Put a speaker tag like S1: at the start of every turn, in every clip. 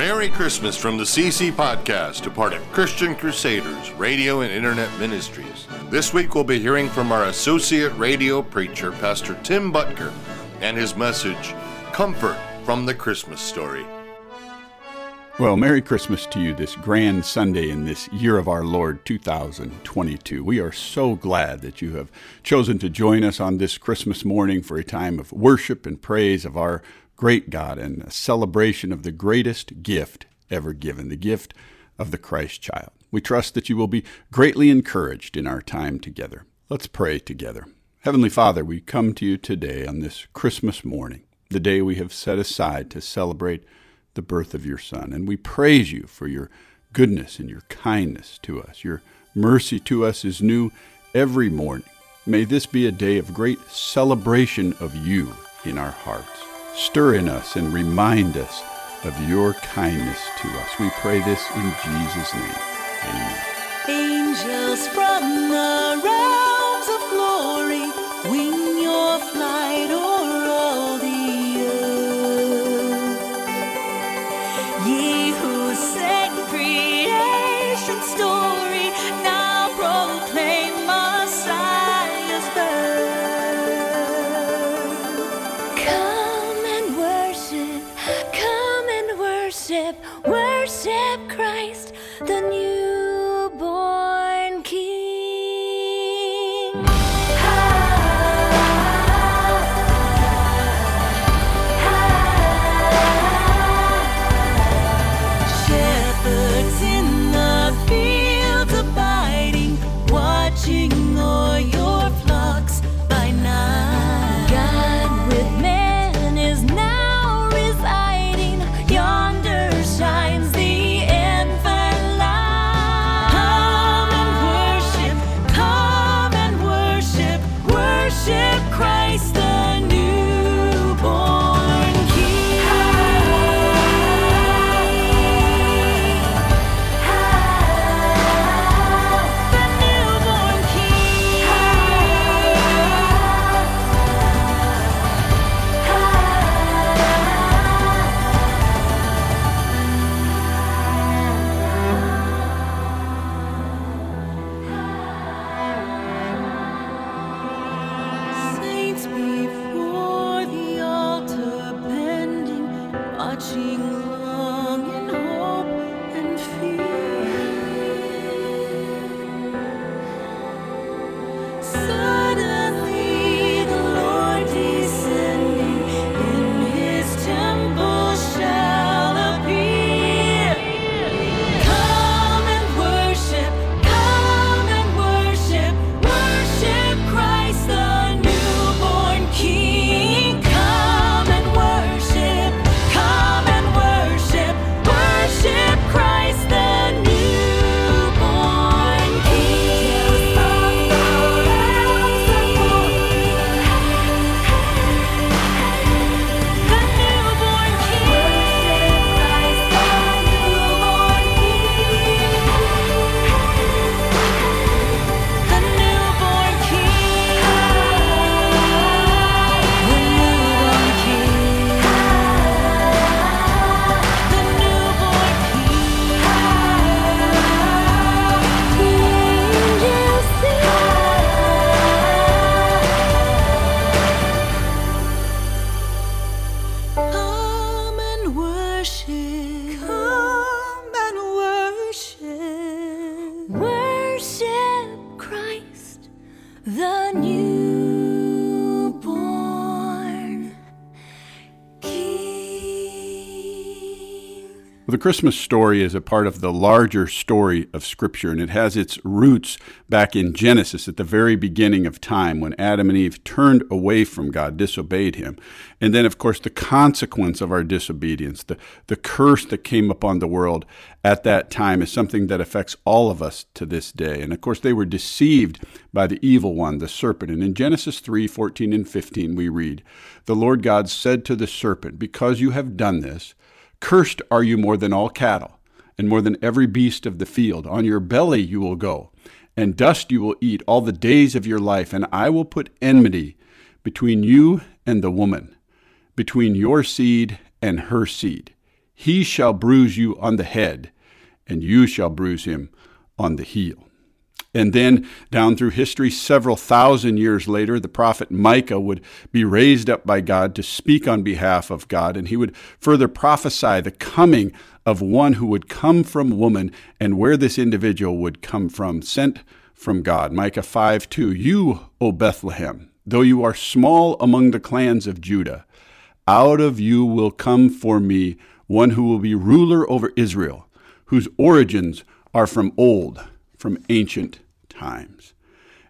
S1: Merry Christmas from the CC Podcast, a part of Christian Crusaders Radio and Internet Ministries. This week we'll be hearing from our associate radio preacher, Pastor Tim Boettger, and his message, Comfort from the Christmas Story.
S2: Well, Merry Christmas to you this grand Sunday in this year of our Lord 2022. We are so glad that you have chosen to join us on this Christmas morning for a time of worship and praise of our great God and a celebration of the greatest gift ever given, the gift of the Christ child. We trust that you will be greatly encouraged in our time together. Let's pray together. Heavenly Father, we come to you today on this Christmas morning, the day we have set aside to celebrate the birth of your Son. And we praise you for your goodness and your kindness to us. Your mercy to us is new every morning. May this be a day of great celebration of you in our hearts. Stir in us and remind us of your kindness to us. We pray this in Jesus' name. Amen.
S3: Angels from the long
S2: Christmas story is a part of the larger story of Scripture, and it has its roots back in Genesis at the very beginning of time when Adam and Eve turned away from God, disobeyed Him. And then, of course, the consequence of our disobedience, the, the curse that came upon the world at that time, is something that affects all of us to this day. And of course, they were deceived by the evil one, the serpent. And in Genesis 3 14 and 15, we read, The Lord God said to the serpent, Because you have done this, Cursed are you more than all cattle, and more than every beast of the field. On your belly you will go, and dust you will eat all the days of your life, and I will put enmity between you and the woman, between your seed and her seed. He shall bruise you on the head, and you shall bruise him on the heel. And then, down through history, several thousand years later, the prophet Micah would be raised up by God to speak on behalf of God, and he would further prophesy the coming of one who would come from woman and where this individual would come from, sent from God. Micah 5 2 You, O Bethlehem, though you are small among the clans of Judah, out of you will come for me one who will be ruler over Israel, whose origins are from old from ancient times.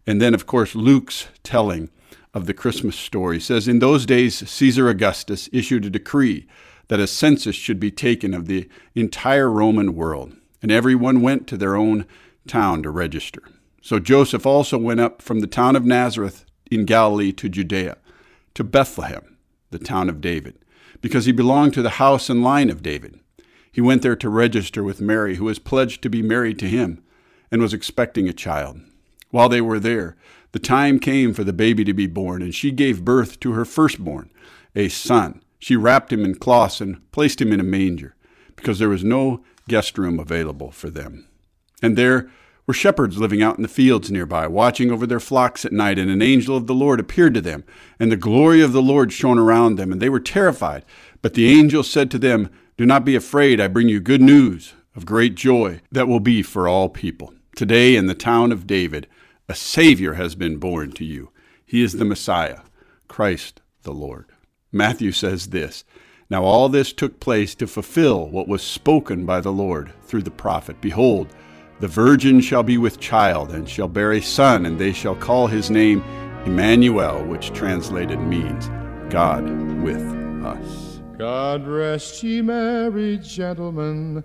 S2: And then, of course, Luke's telling of the Christmas story says In those days, Caesar Augustus issued a decree that a census should be taken of the entire Roman world, and everyone went to their own town to register. So Joseph also went up from the town of Nazareth in Galilee to Judea, to Bethlehem, the town of David, because he belonged to the house and line of David. He went there to register with Mary, who was pledged to be married to him and was expecting a child. While they were there, the time came for the baby to be born, and she gave birth to her firstborn, a son. She wrapped him in cloths and placed him in a manger, because there was no guest room available for them. And there were shepherds living out in the fields nearby, watching over their flocks at night, and an angel of the Lord appeared to them, and the glory of the Lord shone around them, and they were terrified. But the angel said to them, Do not be afraid, I bring you good news of great joy that will be for all people. Today, in the town of David, a Savior has been born to you. He is the Messiah, Christ the Lord. Matthew says this Now all this took place to fulfill what was spoken by the Lord through the prophet. Behold, the virgin shall be with child, and shall bear a son, and they shall call his name Emmanuel, which translated means God with us.
S4: God rest ye merry gentlemen,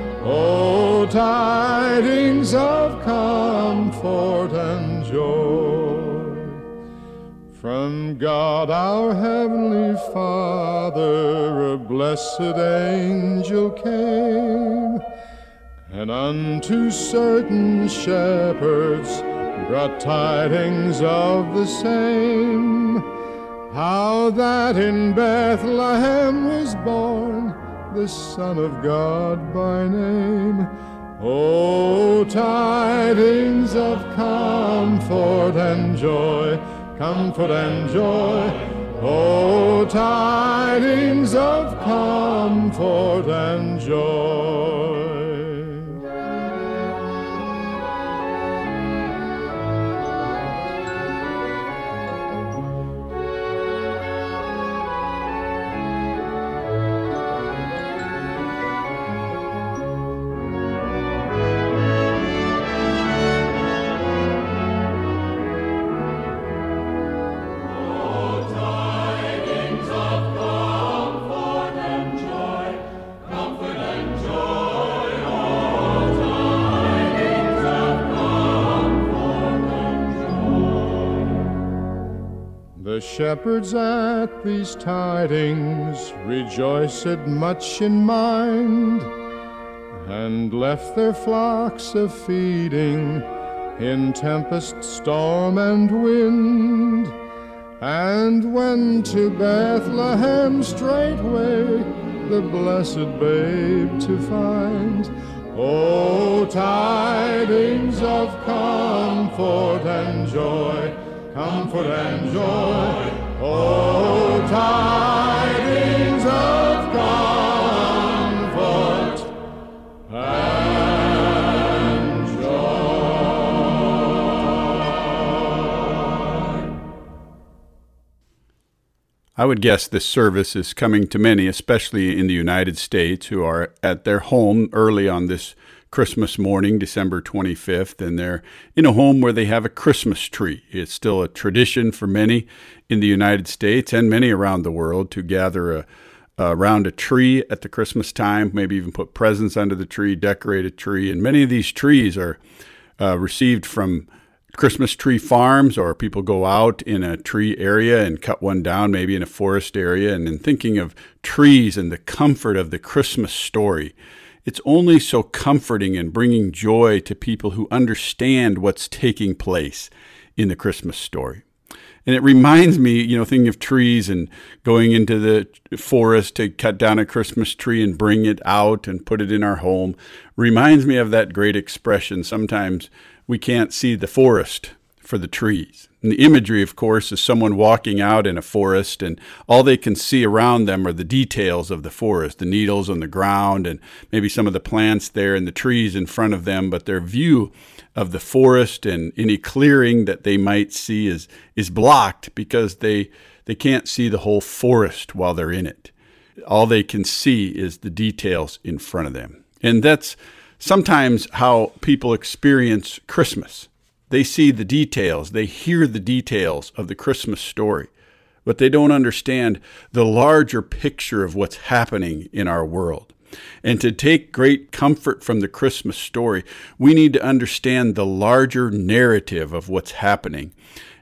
S4: Oh, tidings of comfort and joy. From God our Heavenly Father, a blessed angel came, and unto certain shepherds brought tidings of the same. How that in Bethlehem was born the Son of God by name. Oh, tidings of comfort and joy, comfort and joy. Oh, tidings of comfort and joy. Shepherds at these tidings rejoiced much in mind, and left their flocks a feeding in tempest, storm, and wind, and went to Bethlehem straightway the blessed babe to find. Oh, tidings of comfort and joy, comfort and joy. Oh, tidings of comfort and joy.
S2: I would guess this service is coming to many, especially in the United States, who are at their home early on this Christmas morning, December 25th, and they're in a home where they have a Christmas tree. It's still a tradition for many in the United States and many around the world to gather a, around a tree at the Christmas time, maybe even put presents under the tree, decorate a tree. And many of these trees are uh, received from Christmas tree farms, or people go out in a tree area and cut one down, maybe in a forest area. And in thinking of trees and the comfort of the Christmas story, it's only so comforting and bringing joy to people who understand what's taking place in the Christmas story. And it reminds me, you know, thinking of trees and going into the forest to cut down a Christmas tree and bring it out and put it in our home, reminds me of that great expression. Sometimes we can't see the forest for the trees. And the imagery, of course, is someone walking out in a forest and all they can see around them are the details of the forest, the needles on the ground and maybe some of the plants there and the trees in front of them, but their view of the forest and any clearing that they might see is is blocked because they they can't see the whole forest while they're in it. All they can see is the details in front of them. And that's sometimes how people experience Christmas. They see the details, they hear the details of the Christmas story, but they don't understand the larger picture of what's happening in our world. And to take great comfort from the Christmas story, we need to understand the larger narrative of what's happening.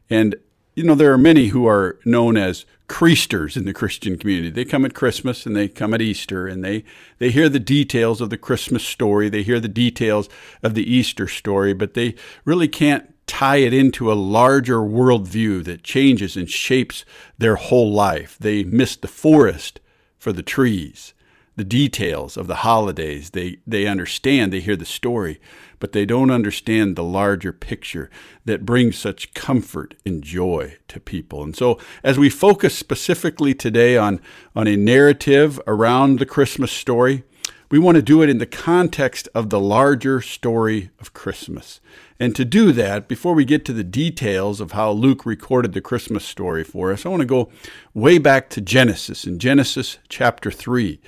S2: And, you know, there are many who are known as Creasters in the Christian community. They come at Christmas and they come at Easter and they, they hear the details of the Christmas story. They hear the details of the Easter story, but they really can't tie it into a larger worldview that changes and shapes their whole life. They miss the forest for the trees the details of the holidays. They, they understand, they hear the story, but they don't understand the larger picture that brings such comfort and joy to people. And so, as we focus specifically today on, on a narrative around the Christmas story, we want to do it in the context of the larger story of Christmas. And to do that, before we get to the details of how Luke recorded the Christmas story for us, I want to go way back to Genesis, in Genesis chapter 3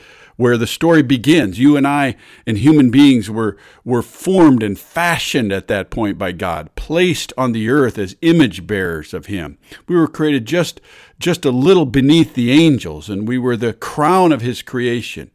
S2: where the story begins. You and I and human beings were, were formed and fashioned at that point by God, placed on the earth as image bearers of Him. We were created just, just a little beneath the angels, and we were the crown of His creation.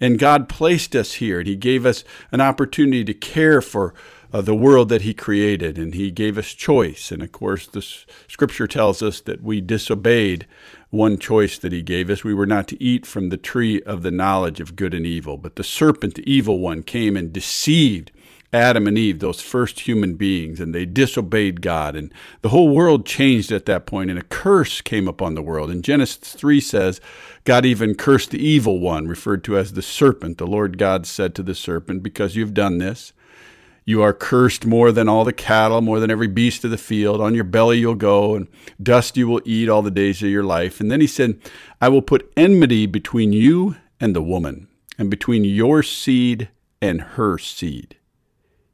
S2: And God placed us here, and He gave us an opportunity to care for uh, the world that He created, and He gave us choice. And of course, the scripture tells us that we disobeyed one choice that he gave us. We were not to eat from the tree of the knowledge of good and evil. But the serpent, the evil one, came and deceived Adam and Eve, those first human beings, and they disobeyed God. And the whole world changed at that point, and a curse came upon the world. And Genesis 3 says, God even cursed the evil one, referred to as the serpent. The Lord God said to the serpent, Because you've done this, you are cursed more than all the cattle, more than every beast of the field. On your belly you'll go, and dust you will eat all the days of your life. And then he said, I will put enmity between you and the woman, and between your seed and her seed.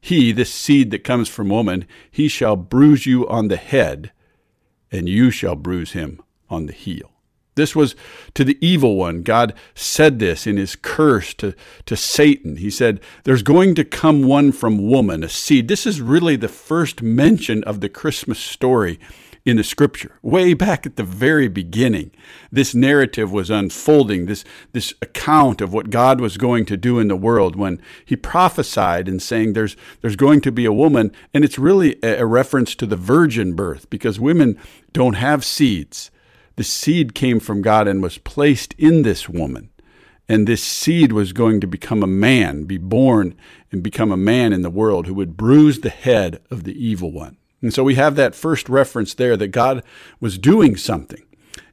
S2: He, this seed that comes from woman, he shall bruise you on the head, and you shall bruise him on the heel. This was to the evil one. God said this in his curse to, to Satan. He said, There's going to come one from woman, a seed. This is really the first mention of the Christmas story in the scripture. Way back at the very beginning, this narrative was unfolding, this, this account of what God was going to do in the world when he prophesied and saying there's, there's going to be a woman. And it's really a, a reference to the virgin birth because women don't have seeds the seed came from God and was placed in this woman. And this seed was going to become a man, be born and become a man in the world who would bruise the head of the evil one. And so we have that first reference there that God was doing something.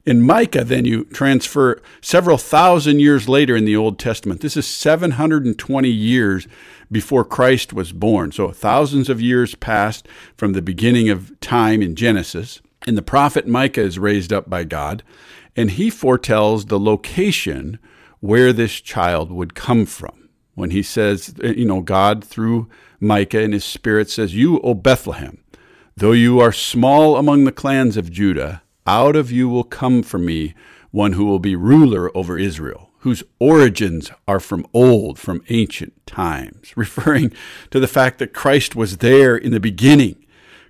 S2: In Micah, then you transfer several thousand years later in the Old Testament. This is 720 years before Christ was born. So thousands of years passed from the beginning of time in Genesis. And the prophet Micah is raised up by God, and he foretells the location where this child would come from. When he says, eh, you know, God through Micah and his spirit says, You, O Bethlehem, though you are small among the clans of Judah, out of you will come for me one who will be ruler over Israel, whose origins are from old, from ancient times, referring to the fact that Christ was there in the beginning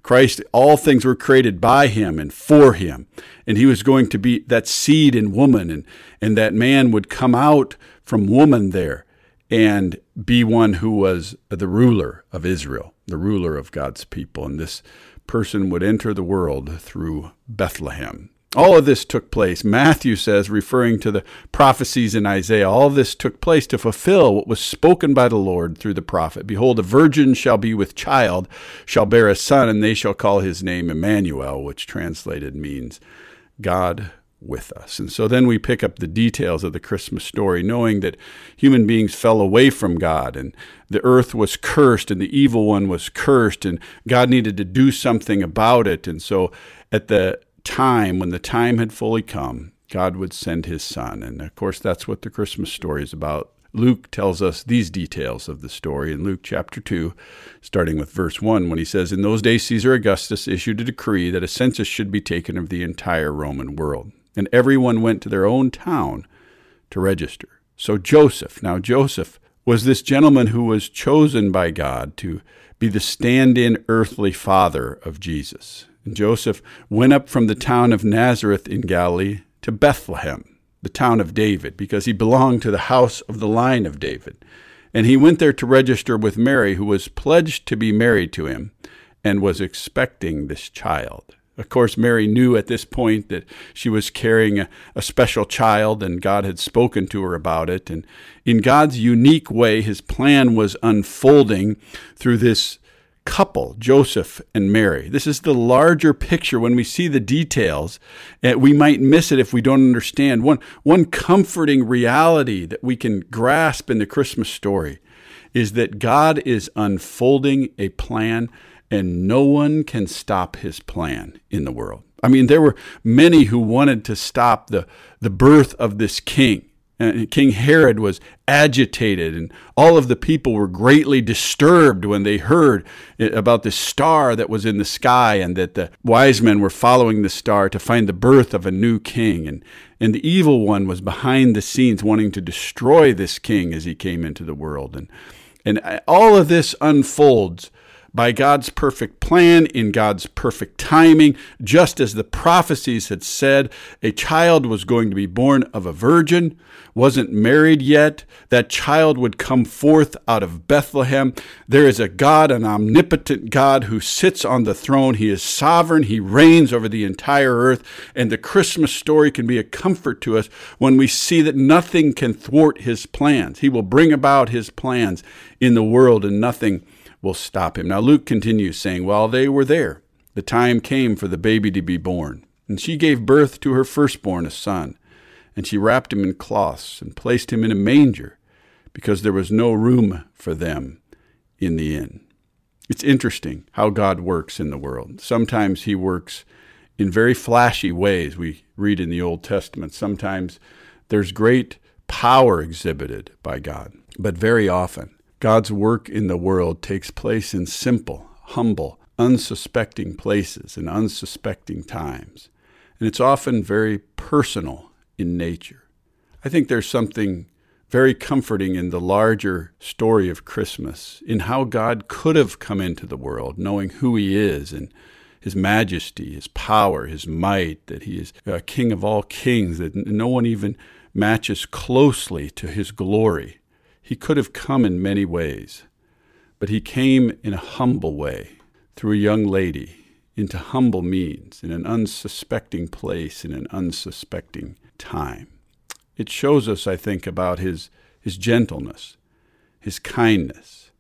S2: Christ, all things were created by him and for him. And he was going to be that seed in woman, and, and that man would come out from woman there and be one who was the ruler of Israel, the ruler of God's people. And this person would enter the world through Bethlehem. All of this took place, Matthew says, referring to the prophecies in Isaiah, all this took place to fulfill what was spoken by the Lord through the prophet. Behold, a virgin shall be with child, shall bear a son, and they shall call his name Emmanuel, which translated means God with us. And so then we pick up the details of the Christmas story, knowing that human beings fell away from God and the earth was cursed and the evil one was cursed and God needed to do something about it. And so at the time, when the time had fully come, God would send his son. And of course, that's what the Christmas story is about. Luke tells us these details of the story in Luke chapter 2, starting with verse 1, when he says, In those days, Caesar Augustus issued a decree that a census should be taken of the entire Roman world, and everyone went to their own town to register. So Joseph, now Joseph was this gentleman who was chosen by God to be the stand in earthly father of Jesus. And Joseph went up from the town of Nazareth in Galilee to Bethlehem, the town of David, because he belonged to the house of the line of David. And he went there to register with Mary, who was pledged to be married to him and was expecting this child. Of course, Mary knew at this point that she was carrying a, a, special child, and God had spoken to her about it. And in God's unique way, his plan was unfolding through this couple, Joseph and Mary. This is the larger picture. When we see the details, eh, we might miss it if we don't understand. One, one comforting reality that we can grasp in the Christmas story is that God is unfolding a plan and no one can stop his plan in the world. I mean, there were many who wanted to stop the, the birth of this king. King Herod was agitated, and all of the people were greatly disturbed when they heard about the star that was in the sky and that the wise men were following the star to find the birth of a new king. And, and the evil one was behind the scenes wanting to destroy this king as he came into the world. And, and all of this unfolds by God's perfect plan, in God's perfect timing, just as the prophecies had said, a child was going to be born of a virgin, wasn't married yet. That child would come forth out of Bethlehem. There is a God, an omnipotent God, who sits on the throne. He is sovereign, He reigns over the entire earth. And the Christmas story can be a comfort to us when we see that nothing can thwart His plans. He will bring about His plans in the world, and nothing will stop him. Now, Luke continues saying, While they were there, the time came for the baby to be born. And she gave birth to her firstborn, a son. And she wrapped him in cloths and placed him in a manger because there was no room for them in the inn. It's interesting how God works in the world. Sometimes he works in very flashy ways, we read in the Old Testament. Sometimes there's great power exhibited by God. But very often, God's work in the world takes place in simple, humble, unsuspecting places and unsuspecting times. And it's often very personal in nature. I think there's something very comforting in the larger story of Christmas, in how God could have come into the world, knowing who He is and His majesty, His power, His might, that He is a King of all kings, that no one even matches closely to His glory. He could have come in many ways, but he came in a humble way through a young lady into humble means in an unsuspecting place in an unsuspecting time. It shows us, I think, about his, his gentleness, his kindness.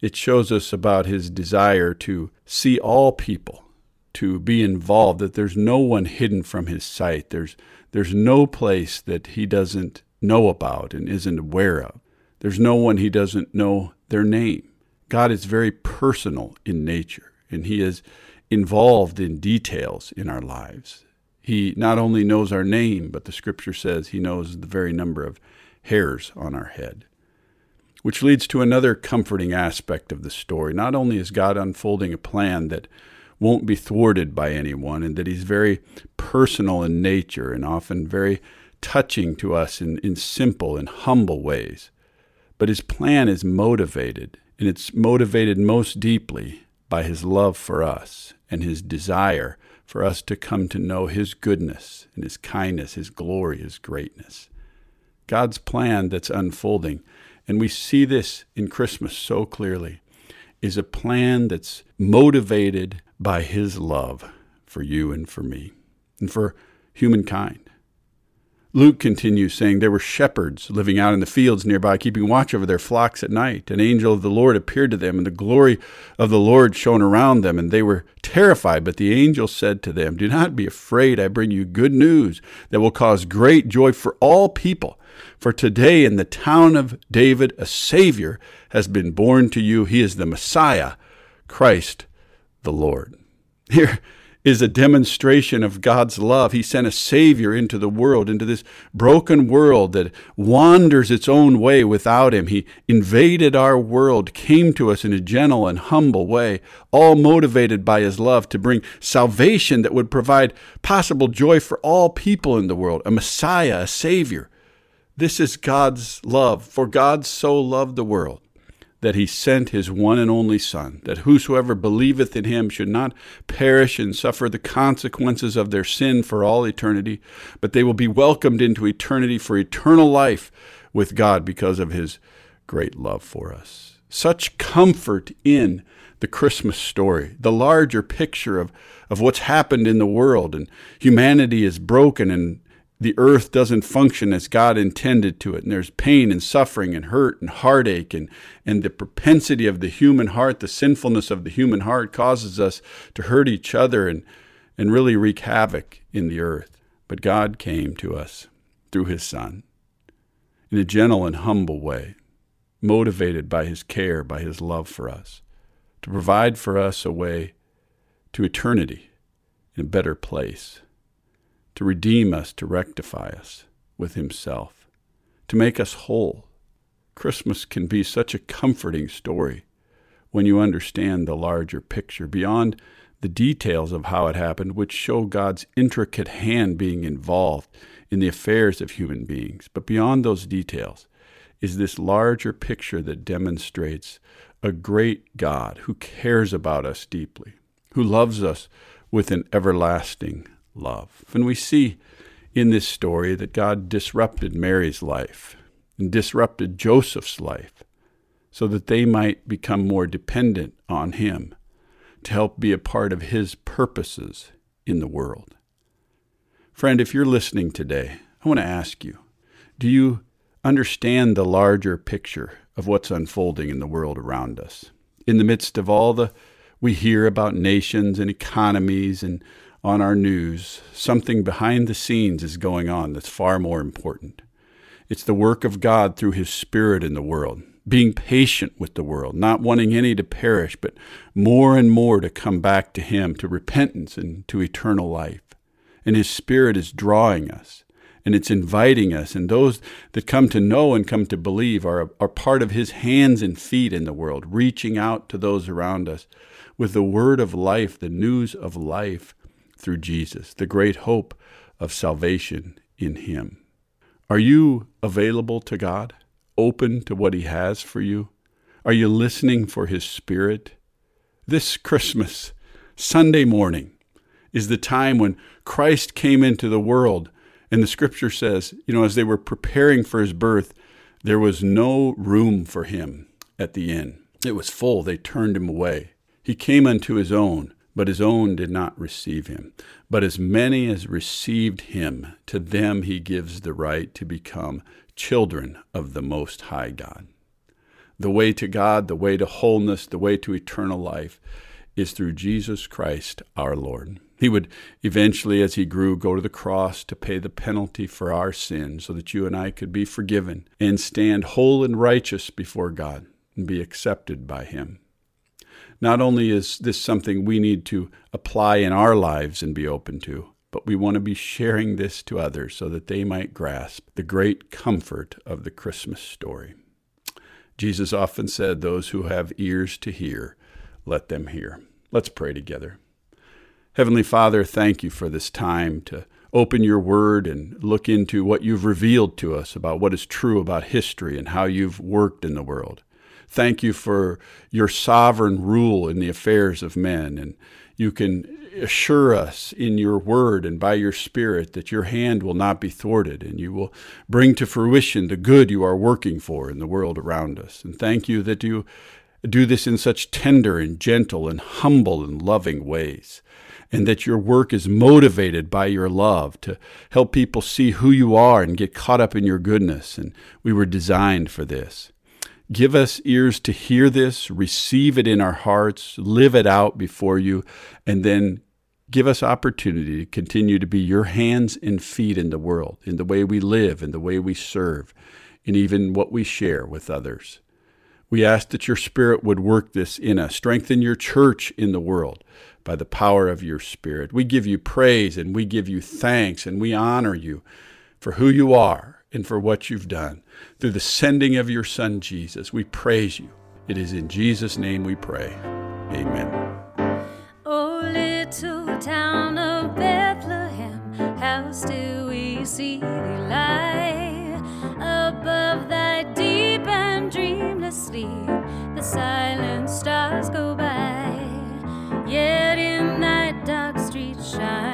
S2: It shows us about his desire to see all people, to be involved, that there's no one hidden from his sight. There's, there's no place that he doesn't know about and isn't aware of. There's no one he doesn't know their name. God is very personal in nature, and he is involved in details in our lives. He not only knows our name, but the scripture says he knows the very number of hairs on our head. Which leads to another comforting aspect of the story. Not only is God unfolding a plan that won't be thwarted by anyone, and that he's very personal in nature and often very touching to us in, in simple and humble ways but his plan is motivated, and it's motivated most deeply by his love for us and his desire for us to come to know his goodness and his kindness, his glory, his greatness. God's plan that's unfolding, and we see this in Christmas so clearly, is a plan that's motivated by his love for you and for me and for humankind. Luke continues saying, There were shepherds living out in the fields nearby, keeping watch over their flocks at night. An angel of the Lord appeared to them, and the glory of the Lord shone around them, and they were terrified. But the angel said to them, Do not be afraid. I bring you good news that will cause great joy for all people. For today in the town of David, a Savior has been born to you. He is the Messiah, Christ the Lord. Here, is a demonstration of God's love. He sent a Savior into the world, into this broken world that wanders its own way without Him. He invaded our world, came to us in a gentle and humble way, all motivated by His love to bring salvation that would provide possible joy for all people in the world, a Messiah, a Savior. This is God's love, for God so loved the world that he sent his one and only Son, that whosoever believeth in him should not perish and suffer the consequences of their sin for all eternity, but they will be welcomed into eternity for eternal life with God because of his great love for us. Such comfort in the Christmas story, the larger picture of, of what's happened in the world, and humanity is broken and the earth doesn't function as God intended to it, and there's pain and suffering and hurt and heartache, and, and the propensity of the human heart, the sinfulness of the human heart causes us to hurt each other and, and really wreak havoc in the earth. But God came to us through His Son in a gentle and humble way, motivated by His care, by His love for us, to provide for us a way to eternity in a better place to redeem us, to rectify us with Himself, to make us whole. Christmas can be such a comforting story when you understand the larger picture beyond the details of how it happened, which show God's intricate hand being involved in the affairs of human beings. But beyond those details is this larger picture that demonstrates a great God who cares about us deeply, who loves us with an everlasting love. And we see in this story that God disrupted Mary's life and disrupted Joseph's life so that they might become more dependent on Him to help be a part of His purposes in the world. Friend, if you're listening today, I want to ask you do you understand the larger picture of what's unfolding in the world around us? In the midst of all the we hear about nations and economies and on our news, something behind the scenes is going on that's far more important. It's the work of God through His Spirit in the world, being patient with the world, not wanting any to perish, but more and more to come back to Him, to repentance and to eternal life. And His Spirit is drawing us, and it's inviting us, and those that come to know and come to believe are, are part of His hands and feet in the world, reaching out to those around us with the word of life, the news of life through Jesus, the great hope of salvation in Him. Are you available to God, open to what He has for you? Are you listening for His Spirit? This Christmas, Sunday morning, is the time when Christ came into the world. And the scripture says, you know, as they were preparing for his birth, there was no room for him at the inn. It was full. They turned him away. He came unto his own, but his own did not receive him. But as many as received him, to them he gives the right to become children of the Most High God. The way to God, the way to wholeness, the way to eternal life is through Jesus Christ our Lord. He would eventually, as he grew, go to the cross to pay the penalty for our sin so that you and I could be forgiven and stand whole and righteous before God and be accepted by him. Not only is this something we need to apply in our lives and be open to, but we want to be sharing this to others so that they might grasp the great comfort of the Christmas story. Jesus often said, Those who have ears to hear, let them hear. Let's pray together. Heavenly Father, thank you for this time to open your word and look into what you've revealed to us about what is true about history and how you've worked in the world. Thank you for your sovereign rule in the affairs of men. And you can assure us in your word and by your spirit that your hand will not be thwarted and you will bring to fruition the good you are working for in the world around us. And thank you that you do this in such tender and gentle and humble and loving ways. And that your work is motivated by your love to help people see who you are and get caught up in your goodness. And we were designed for this. Give us ears to hear this, receive it in our hearts, live it out before you, and then give us opportunity to continue to be your hands and feet in the world, in the way we live, in the way we serve, and even what we share with others. We ask that your Spirit would work this in us, strengthen your church in the world by the power of your Spirit. We give you praise and we give you thanks and we honor you for who you are and for what you've done. Through the sending of your Son, Jesus, we praise you. It is in Jesus' name we pray. Amen.
S5: Oh, little town of Bethlehem, how still we see thee lie above thy deep and dreamless sleep. The silent stars go by, yet in thy dark street shineth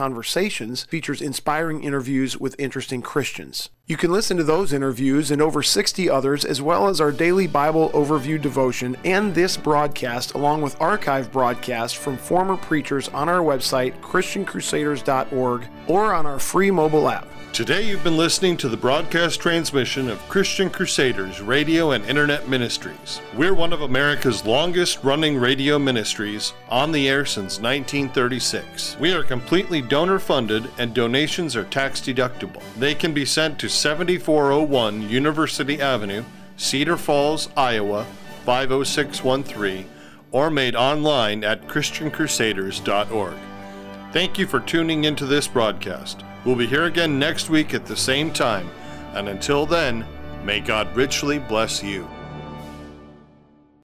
S6: Conversations features inspiring interviews with interesting Christians. You can listen to those interviews and over 60 others, as well as our daily Bible overview devotion and this broadcast, along with archive broadcasts from former preachers on our website, ChristianCrusaders.org, or on our free mobile app.
S1: Today you've been listening to the broadcast transmission of Christian Crusaders Radio and Internet Ministries. We're one of America's longest running radio ministries, on the air since 1936. We are completely donor funded and donations are tax deductible. They can be sent to 7401 University Avenue, Cedar Falls, Iowa 50613, or made online at ChristianCrusaders.org. Thank you for tuning into this broadcast. We'll be here again next week at the same time, and until then, may God richly bless you.